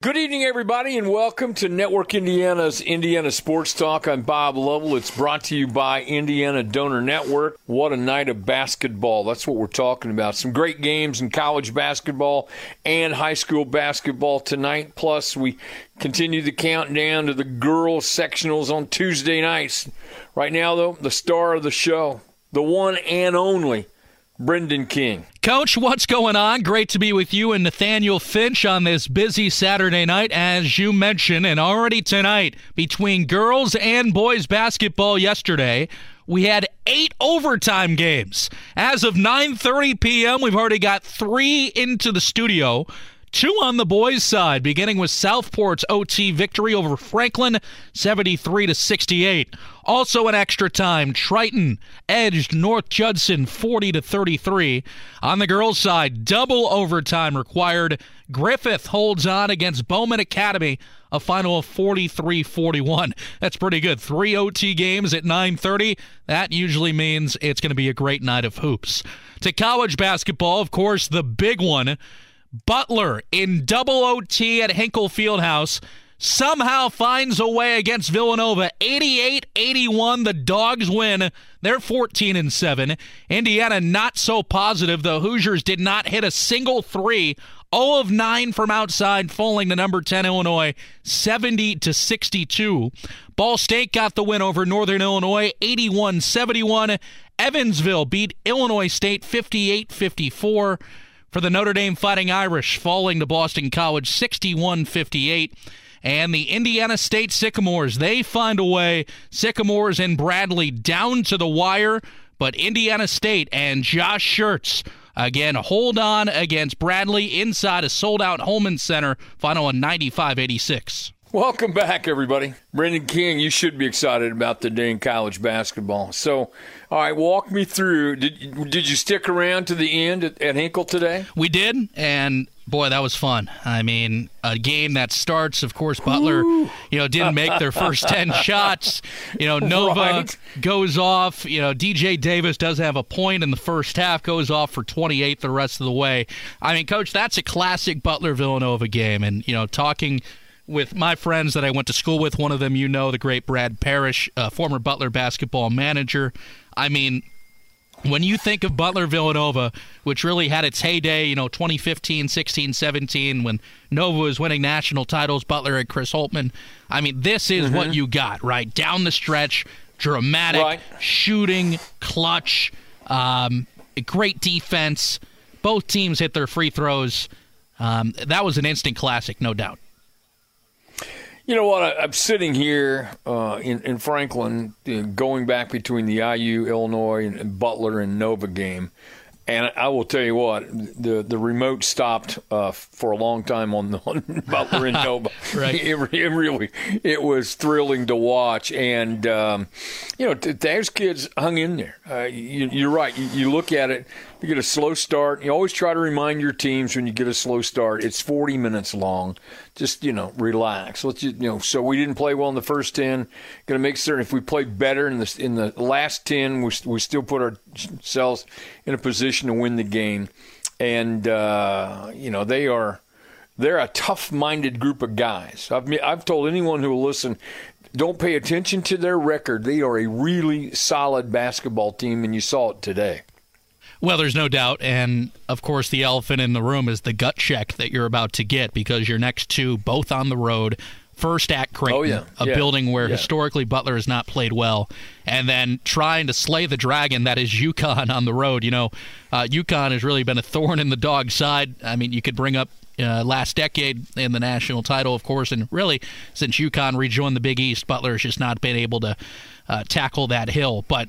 Good evening, everybody, and welcome to Network Indiana's Indiana Sports Talk. I'm Bob Lovell. It's brought to you by Indiana Donor Network. What a night of basketball. That's what we're talking about. Some great games in college basketball and high school basketball tonight. Plus, we continue the countdown to the girls' sectionals on Tuesday nights. Right now, though, the star of the show, the one and only Brendan King. Coach, what's going on? Great to be with you and Nathaniel Finch on this busy Saturday night. As you mentioned, and already tonight, between girls and boys basketball yesterday, we had eight overtime games. As of 9:30 p.m., we've already got three into the studio. Two on the boys' side, beginning with Southport's OT victory over Franklin, 73 to 68. Also in extra time, Triton edged North Judson 40 to 33. On the girls' side, double overtime required. Griffith holds on against Bowman Academy, a final of 43-41. That's pretty good. 3 OT games at 9:30. That usually means it's going to be a great night of hoops. To college basketball, of course, the big one Butler in double OT at Hinkle Fieldhouse somehow finds a way against Villanova. 88-81 the Dogs win. They're 14 and 7 Indiana not so positive the Hoosiers did not hit a single 3 0 of 9 from outside falling to number 10 Illinois 70 to 62 Ball State got the win over Northern Illinois 81-71 Evansville beat Illinois State 58-54 for the Notre Dame Fighting Irish, falling to Boston College 61 58. And the Indiana State Sycamores, they find a way. Sycamores and Bradley down to the wire, but Indiana State and Josh Schertz again hold on against Bradley inside a sold out Hulman Center, final on 95 86. Welcome back, everybody. Brendan King, you should be excited about the day in college basketball. So, all right, walk me through. Did did you stick around to the end at, at Hinkle today? We did, and boy, that was fun. I mean, a game that starts, of course, Butler, Ooh. you know, didn't make their first 10 shots. You know, Nova right. goes off. You know, DJ Davis does have a point in the first half, goes off for 28 the rest of the way. I mean, coach, that's a classic Butler Villanova game. And, you know, talking with my friends that I went to school with. One of them, you know, the great Brad Parrish, uh, former Butler basketball manager. I mean, when you think of Butler Villanova, which really had its heyday, you know, 2015, 16, 17, when Nova was winning national titles, Butler and Chris Holtmann. I mean, this is mm-hmm. what you got, right? Down the stretch, dramatic, right. shooting, clutch, um, great defense. Both teams hit their free throws. Um, that was an instant classic, no doubt. You know what? I, am sitting here uh, in, in Franklin, uh, going back between the IU, Illinois, and, and Butler and Nova game. And I will tell you what, the the remote stopped uh, for a long time on, the, on Butler and Nova. right. It, it, really it was thrilling to watch, and um, you know, those kids hung in there. Uh, you, are right. You, you, look at it, you get a slow start. You always try to remind your teams when you get a slow start, it's 40 minutes long. Just you know, relax. Let's you know. So we didn't play well in the first 10. Going to make certain if we play better in the in the last 10, we we still put ourselves in a position to win the game. And uh, you know, they are they're a tough-minded group of guys. I've I've told anyone who will listen, don't pay attention to their record. They are a really solid basketball team, and you saw it today. Well, there's no doubt. And of course, the elephant in the room is the gut check that you're about to get because your next two, both on the road, first at Creighton, oh, yeah. a yeah. building where yeah. historically Butler has not played well, and then trying to slay the dragon that is UConn on the road. You know, uh, UConn has really been a thorn in the dog's side. I mean, you could bring up uh, last decade in the national title, of course, and really since UConn rejoined the Big East, Butler has just not been able to uh, tackle that hill. But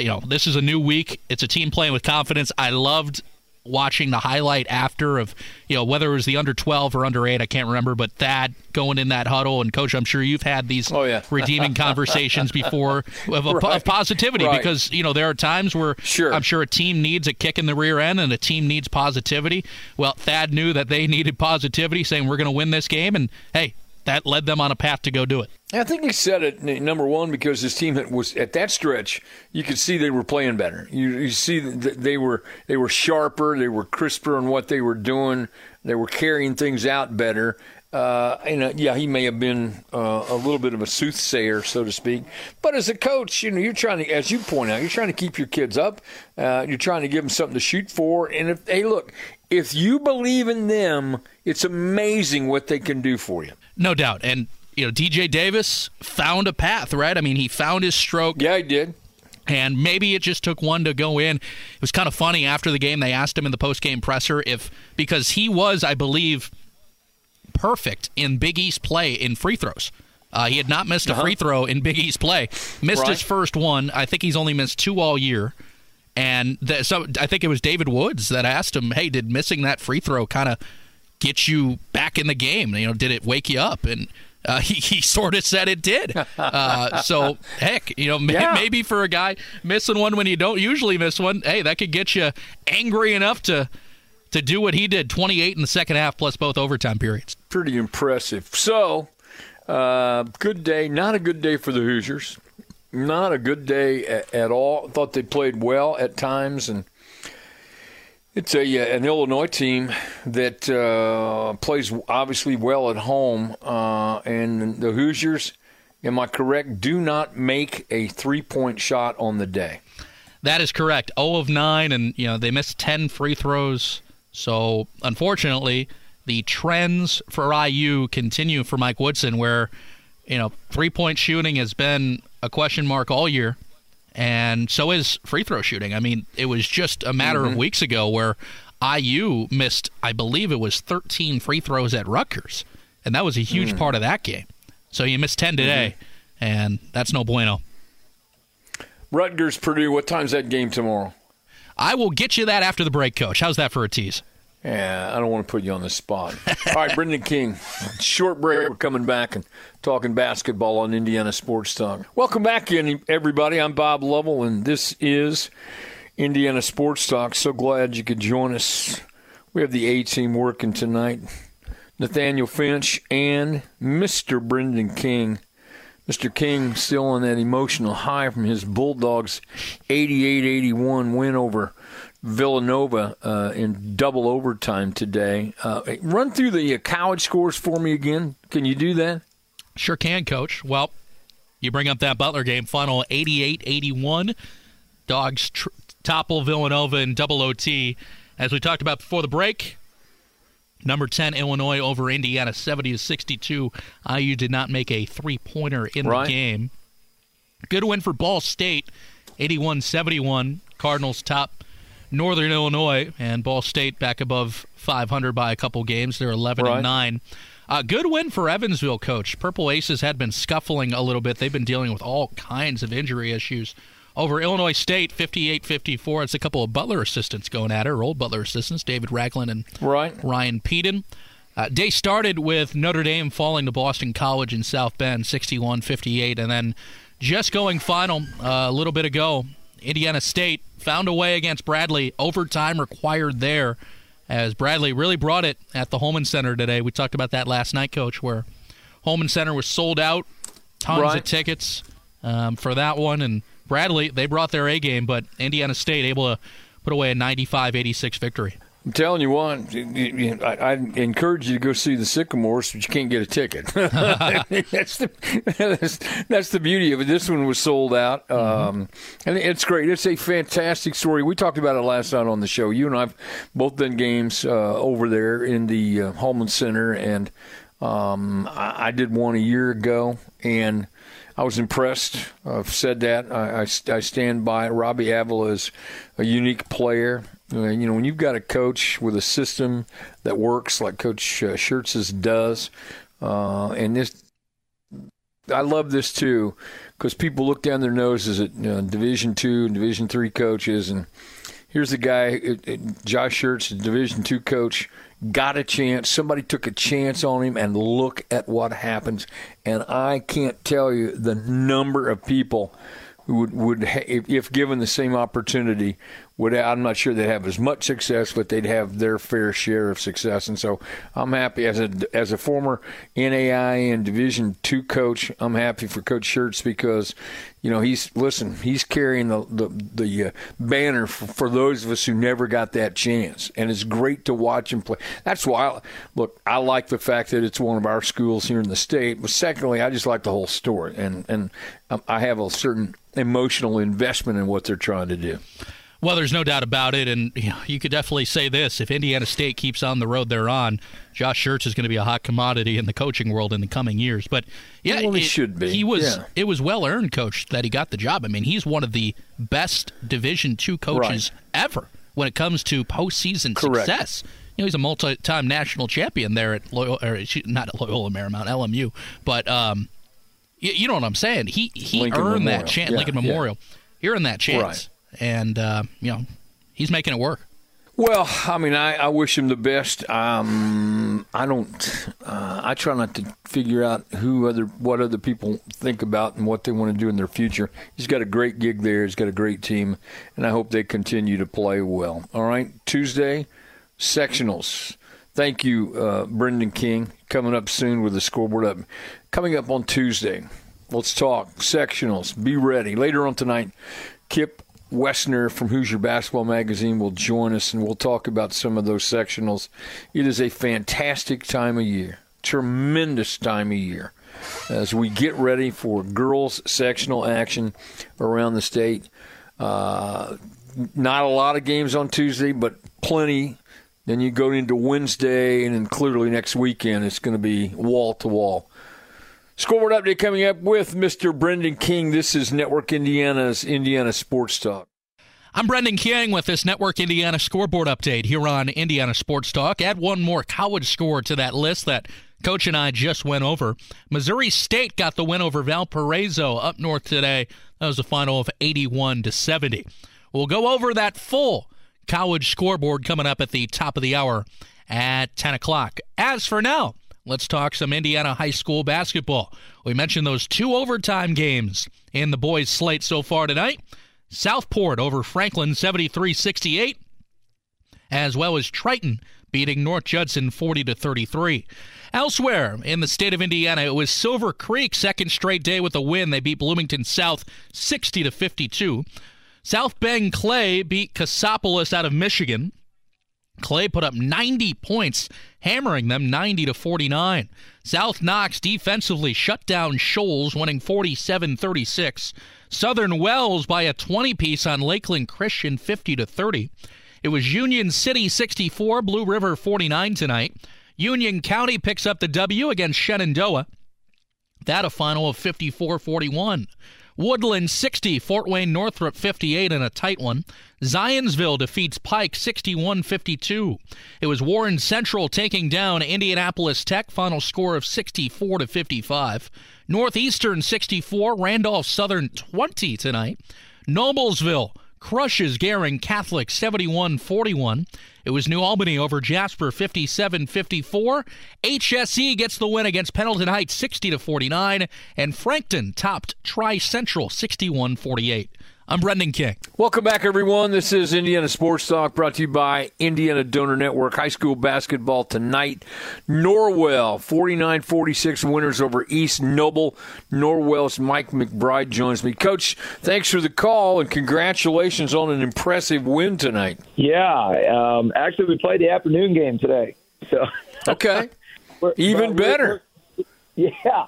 you know, this is a new week. It's a team playing with confidence. I loved watching the highlight after of you know whether it was the under 12 or under 8 I can't remember but Thad going in that huddle and coach I'm sure you've had these oh, yeah. redeeming conversations before of, a, right. of positivity right. because you know there are times where sure. I'm sure a team needs a kick in the rear end and a team needs positivity well Thad knew that they needed positivity saying we're going to win this game and hey that led them on a path to go do it. I think he said it number one because his team was at that stretch. You could see they were playing better. You, you see they were they were sharper, they were crisper in what they were doing. They were carrying things out better, Uh, and uh, yeah, he may have been uh, a little bit of a soothsayer, so to speak. But as a coach, you know, you're trying to, as you point out, you're trying to keep your kids up. Uh, you're trying to give them something to shoot for. And if hey, look, if you believe in them, it's amazing what they can do for you. No doubt. And you know, DJ Davis found a path, right? I mean, he found his stroke. Yeah, he did. And maybe it just took one to go in. It was kind of funny after the game. They asked him in the post game presser if because he was, I believe perfect in Big East play in free throws. Uh, he had not missed a uh-huh. free throw in Big East play. Missed right. his first one. I think he's only missed two all year. And the, so I think it was David Woods that asked him, "Hey, did missing that free throw kind of get you back in the game? You know, did it wake you up?" And uh, he, he sort of said it did. Uh, so heck, you know, yeah. maybe for a guy missing one when you don't usually miss one, hey, that could get you angry enough to to do what he did 28 in the second half plus both overtime periods. Pretty impressive. So, uh, good day. Not a good day for the Hoosiers. Not a good day at, at all. Thought they played well at times, and it's a uh, an Illinois team that uh, plays obviously well at home, uh, and the Hoosiers. Am I correct? Do not make a three point shot on the day. That is correct. 0 of 9, and you know they missed 10 free throws so, unfortunately, the trends for IU continue for Mike Woodson, where you know three point shooting has been a question mark all year, and so is free throw shooting. I mean, it was just a matter mm-hmm. of weeks ago where IU missed, I believe it was 13 free throws at Rutgers, and that was a huge mm. part of that game. So you missed 10 today, mm-hmm. and that's no bueno. Rutgers, Purdue. What time's that game tomorrow? I will get you that after the break, Coach. How's that for a tease? Yeah, I don't want to put you on the spot. All right, Brendan King. Short break. We're coming back and talking basketball on Indiana Sports Talk. Welcome back, everybody. I'm Bob Lovell, and this is Indiana Sports Talk. So glad you could join us. We have the A team working tonight. Nathaniel Finch and Mr. Brendan King. Mr. King still on that emotional high from his Bulldogs 88-81 win over Villanova uh, in double overtime today. Uh, run through the uh, college scores for me again. Can you do that? Sure can, Coach. Well, you bring up that Butler game, final 88-81. Dogs tr- topple Villanova in double OT. As we talked about before the break, Number 10, Illinois over Indiana, 70 to 62. IU did not make a three pointer in right. the game. Good win for Ball State, 81 71. Cardinals top Northern Illinois, and Ball State back above 500 by a couple games. They're 11 right. and 9. Uh, good win for Evansville, coach. Purple Aces had been scuffling a little bit. They've been dealing with all kinds of injury issues over Illinois State, 58-54. It's a couple of Butler assistants going at her, old Butler assistants, David Ragland and right. Ryan Pedon. Uh, day started with Notre Dame falling to Boston College in South Bend, 61-58, and then just going final uh, a little bit ago, Indiana State found a way against Bradley. Overtime required there, as Bradley really brought it at the Hulman Center today. We talked about that last night, Coach, where Hulman Center was sold out, tons right. of tickets um, for that one, and Bradley, they brought their A game, but Indiana State able to put away a 95 86 victory. I'm telling you what, I, I, encourage you to go see the Sycamores, but you can't get a ticket. that's, the, that's, that's, the beauty of it. This one was sold out, mm-hmm. um, and it's great. It's a fantastic story. We talked about it last night on the show. You and I've both done games uh, over there in the uh, Hulman Center, and um, I, I did one a year ago, and – I was impressed. I've said that. I, I, I stand by it. Robbie Avila is a unique player. You know, when you've got a coach with a system that works like Coach uh, Schertz's does, uh, and this, I love this too, because people look down their noses at uh, Division two and Division three coaches, and here's a guy, it, it, Josh Schertz, Division two coach, got a chance. Somebody took a chance on him, and look at what happens. And I can't tell you the number of people who would, would if given the same opportunity, would I'm not sure they'd have as much success, but they'd have their fair share of success. And so I'm happy as a as a former NAI and Division two coach. I'm happy for Coach Schertz because you know he's listen he's carrying the the, the uh, banner for, for, those of us who never got that chance, and it's great to watch him play. That's why I, look I like the fact that it's one of our schools here in the state. But secondly, I just like the whole story, and and um, I have a certain emotional investment in what they're trying to do. Well, there's no doubt about it, and you, know, you could definitely say this: if Indiana State keeps on the road they're on, Josh Schertz is going to be a hot commodity in the coaching world in the coming years. But yeah, well, he it, should be. He was. Yeah. It was well earned, coach, that he got the job. I mean, he's one of the best Division two coaches right. ever when it comes to postseason Correct. success. You know, he's a multi-time national champion there at Loyola, or not at Loyola Marymount, LMU, but um, you, you, know what I'm saying. He he Lincoln earned Memorial. that chance, yeah, Lincoln Memorial. Yeah. He earned that chance. Right and uh, you know he's making it work. Well, I mean, I, I wish him the best. Um, I don't. Uh, I try not to figure out who other what other people think about and what they want to do in their future. He's got a great gig there. He's got a great team, and I hope they continue to play well. All right, Tuesday sectionals. Thank you, uh, Brendan King. Coming up soon with the scoreboard up. Coming up on Tuesday. Let's talk sectionals. Be ready later on tonight. Kip Wessner from Hoosier Basketball Magazine will join us, and we'll talk about some of those sectionals. It is a fantastic time of year, tremendous time of year, as we get ready for girls' sectional action around the state. Uh, not a lot of games on Tuesday, but plenty. Then you go into Wednesday, and then clearly next weekend it's going to be wall to wall. Scoreboard update coming up with Mr. Brendan King. This is Network Indiana's Indiana Sports Talk. I'm Brendan King with this Network Indiana scoreboard update here on Indiana Sports Talk. Add one more college score to that list that Coach and I just went over. Missouri State got the win over Valparaiso up north today. That was a final of 81 to 70. We'll go over that full college scoreboard coming up at the top of the hour at 10 o'clock. As for now, Let's talk some Indiana high school basketball. We mentioned those two overtime games in the boys' slate so far tonight. Southport over Franklin 73 68, as well as Triton beating North Judson 40 to 33. Elsewhere in the state of Indiana, it was Silver Creek second straight day with a win. They beat Bloomington South 60 to 52. South Bend Clay beat Cassopolis out of Michigan Clay put up 90 points, hammering them 90 to 49. South Knox defensively shut down Shoals, winning 47-36. Southern Wells by a 20 piece on Lakeland Christian 50 to 30. It was Union City 64, Blue River 49 tonight. Union County picks up the W against Shenandoah. That a final of 54-41. Woodland 60, Fort Wayne Northrop 58 in a tight one. Zionsville defeats Pike 61 52. It was Warren Central taking down Indianapolis Tech, final score of 64 to 55. Northeastern 64, Randolph Southern 20 tonight. Noblesville crushes Guerin Catholic 71 41. It was New Albany over Jasper 57 54. HSE gets the win against Pendleton Heights 60 49. And Frankton topped Tri Central 61 48. I'm Brendan King. Welcome back, everyone. This is Indiana Sports Talk brought to you by Indiana Donor Network. High school basketball tonight. Norwell, 49 46 winners over East Noble. Norwell's Mike McBride joins me. Coach, thanks for the call and congratulations on an impressive win tonight. Yeah. Um, actually, we played the afternoon game today. So Okay. Even better. yeah.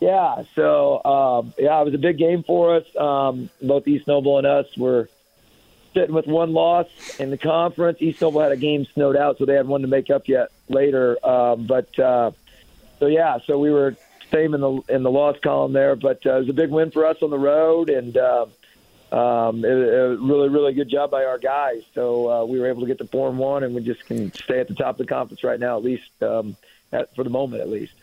Yeah, so um, yeah, it was a big game for us. Um, both East Noble and us were sitting with one loss in the conference. East Noble had a game snowed out, so they had one to make up yet later. Um, but uh, so yeah, so we were same in the in the loss column there. But uh, it was a big win for us on the road, and uh, um, it, it, really really good job by our guys. So uh, we were able to get the four and one, and we just can stay at the top of the conference right now, at least um, at, for the moment, at least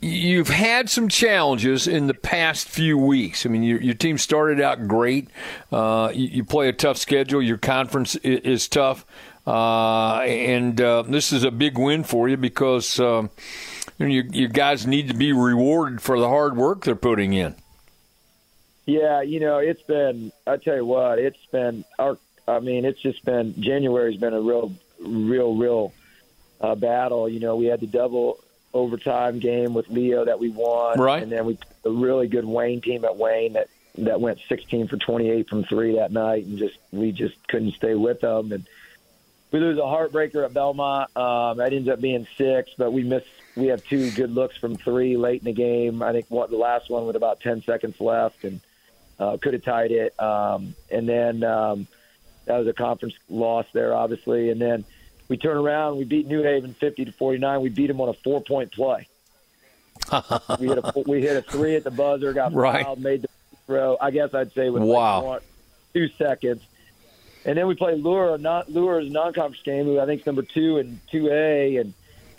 you've had some challenges in the past few weeks. I mean, your, your team started out great. Uh, you, you, play a tough schedule. Your conference is, is tough, uh, and uh, this is a big win for you because um, you know, your, your guys need to be rewarded for the hard work they're putting in. Yeah, you know, it's been. I tell you what, it's been our I mean, it's just been January's been a real, real, real uh, battle. You know, we had the double overtime game with Leo that we won, Right. And then we a really good Wayne team at Wayne that that went 16 for 28 from three that night, and just we just couldn't stay with them. And we lose a heartbreaker at Bellmont. Um, that ends up being six, but we miss. We have two good looks from three late in the game. I think what the last one with about 10 seconds left, and uh, could have tied it. Um, and then um, that was a conference loss there, obviously. And then we turn around, we beat New Haven 50 to 49. We beat them on a four point play. we hit a we hit a three at the buzzer, got Right. fouled, made the throw. I guess I'd say with Wow. like two seconds. And then we play Luers, not Lure's non-conference game, who I think is number two and two A, and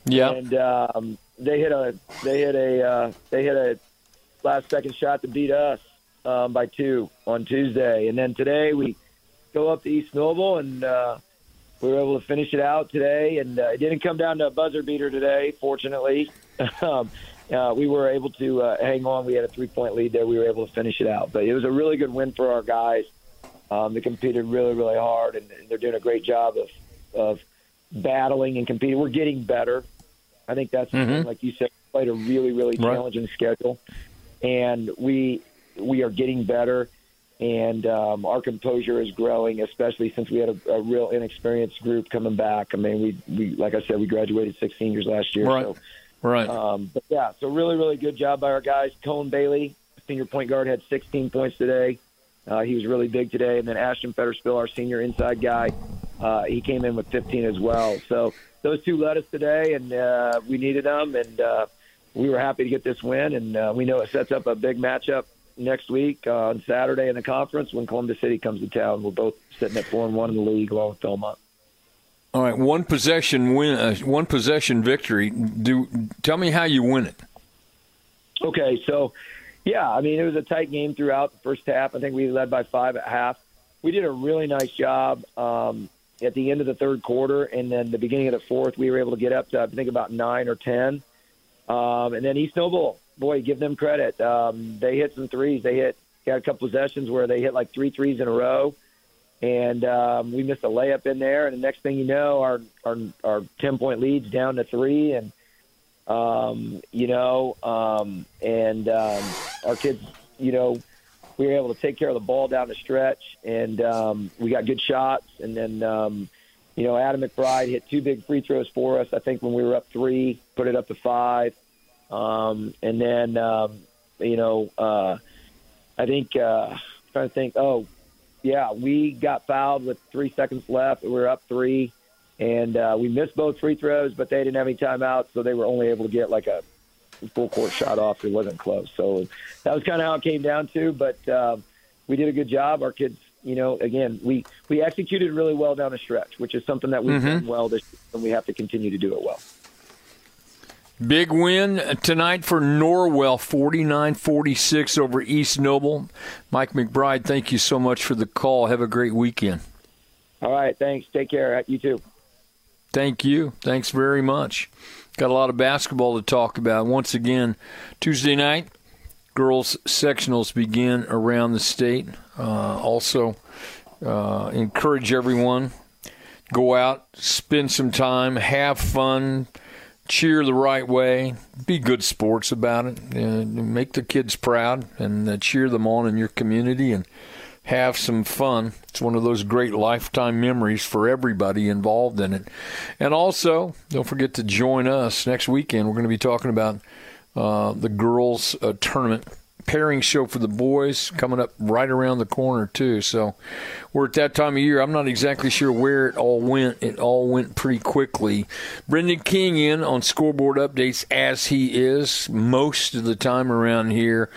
Yeah. and um, they hit a they hit a uh, they hit a last second shot to beat us um, by two on Tuesday, and then today we go up to East Noble and uh, we were able to finish it out today, and uh, it didn't come down to a buzzer beater today, fortunately. um, uh, we were able to uh, hang on. We had a three point lead there. We were able to finish it out, but it was a really good win for our guys. Um, they competed really, really hard, and, and they're doing a great job of of battling and competing. We're getting better. I think that's thing. like you said. Played a really, really Right. challenging schedule, and we we are getting better. And um, our composure is growing, especially since we had a, a real inexperienced group coming back. I mean, we, we like I said, we graduated six seniors last year. Right. So Right. um, but yeah, so really, really good job by our guys. Cone Bailey, senior point guard, had 16 points today. Uh, he was really big today. And then Ashton Fetterspill, our senior inside guy, uh, he came in with 15 as well. So those two led us today, and uh, we needed them, and uh, we were happy to get this win. And uh, we know it sets up a big matchup next week uh, on Saturday in the conference when Columbia City comes to town. We're both sitting at four and one in the league along with Bellmont. All right. One possession win. Uh, one possession victory. Do tell me how you win it. Okay, so yeah, I mean it was a tight game throughout the first half. I think we led by five at half. We did a really nice job um, at the end of the third quarter, and then the beginning of the fourth, we were able to get up to I think about nine or ten. Um, and then East Noble, boy, give them credit. Um, they hit some threes. They hit got a couple possessions where they hit like three threes in a row, and um, we missed a layup in there. And the next thing you know, our our our ten point leads down to three, and um, you know, um, and um, our kids, you know, we were able to take care of the ball down the stretch, and um, we got good shots. And then, um, you know, Adam McBride hit two big free throws for us. I think when we were up three, put it up to five, um, and then, um, you know, uh, I think uh, I'm trying to think. Oh, yeah, we got fouled with three seconds left. We were up three and uh, we missed both free throws, but they didn't have any timeouts, so they were only able to get like a full court shot off. It wasn't close, so that was kind of how it came down to. But um, we did a good job. Our kids, you know, again, we we executed really well down the stretch, which is something that we've done well this, year, and we have to continue to do it well. Big win tonight for Norwell, 49-46 over East Noble. Mike McBride, thank you so much for the call. Have a great weekend. All right, thanks. Take care. You too. Thank you. Thanks very much. Got a lot of basketball to talk about. Once again, Tuesday night, girls sectionals begin around the state. Uh, also, uh, encourage everyone go out, spend some time, have fun, cheer the right way, be good sports about it, and make the kids proud, and uh, cheer them on in your community and have some fun. It's one of those great lifetime memories for everybody involved in it. And also, don't forget to join us next weekend. We're going to be talking about uh, the girls' uh, tournament pairing show for the boys coming up right around the corner too. So we're at that time of year. I'm not exactly sure where it all went. It all went pretty quickly. Brendan King in on scoreboard updates as he is most of the time around here.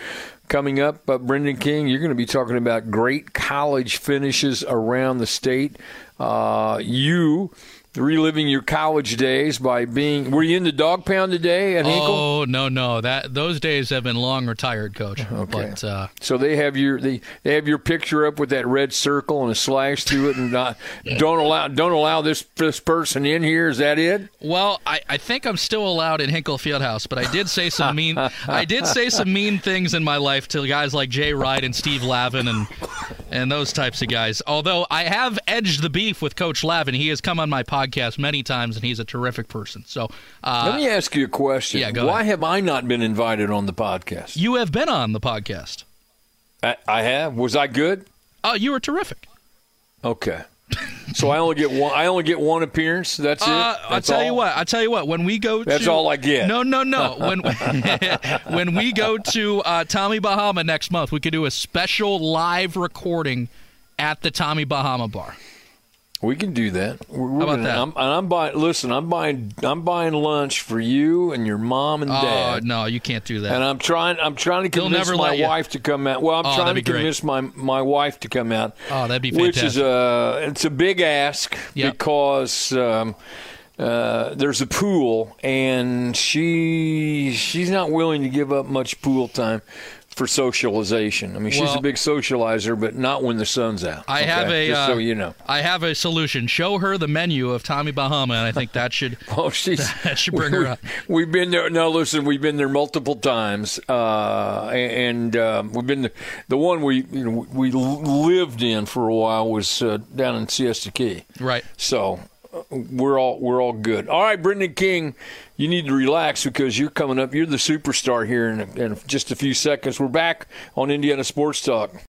Coming up, uh, Brendan King, you're going to be talking about great college finishes around the state. Uh, you reliving your college days by being. Were you in the dog pound today at Hinkle? Oh no, no, that those days have been long retired, Coach. Okay. But uh, So they have your they, they have your picture up with that red circle and a slash through it, and not, don't allow don't allow this this person in here. Is that it? well, I, I think I'm still allowed in Hinkle Fieldhouse, but I did say some mean I did say some mean things in my life to guys like Jay Wright and Steve Lavin and and those types of guys. Although I have edged the beef with Coach Lavin. He has come on my podcast many times, and he's a terrific person. So uh, let me ask you a question. Yeah, Why ahead. have I not been invited on the podcast? you have been on the podcast. I, I have. Was I good? Oh, you were terrific. Okay. So I only get one. I only get one appearance. That's it. Uh, I'll tell all? you what. I'll tell you what. When we go, That's to, all I get. No, no, no. When when we go to uh, Tommy Bahama next month, we could do a special live recording at the Tommy Bahama bar. We can do that. We're, How about gonna, that? I'm, and I'm buying. Listen, I'm buying. I'm buying lunch for you and your mom and Oh dad. no, you can't do that. And I'm trying. I'm trying to convince my wife to come out. Well, I'm Oh, trying to great. convince my my wife to come out. Oh, that'd be Which is a it's a big ask Yep. because um, uh, there's a pool and she she's not willing to give up much pool time for socialization. I mean, she's Well- a big socializer, but not when the sun's out. I okay? have a. Just uh, so you know. I have a solution. Show her the menu of Tommy Bahama, and I think that should Oh, she's that should bring her up. We've been there. No, listen, we've been there multiple times, uh, and um, we've been the, the one we you know, we lived in for a while was uh, down in Siesta Key. right. So uh, we're all we're all good. All right, Brendan King, you need to relax because you're coming up. You're the superstar here in, in just a few seconds. We're back on Indiana Sports Talk.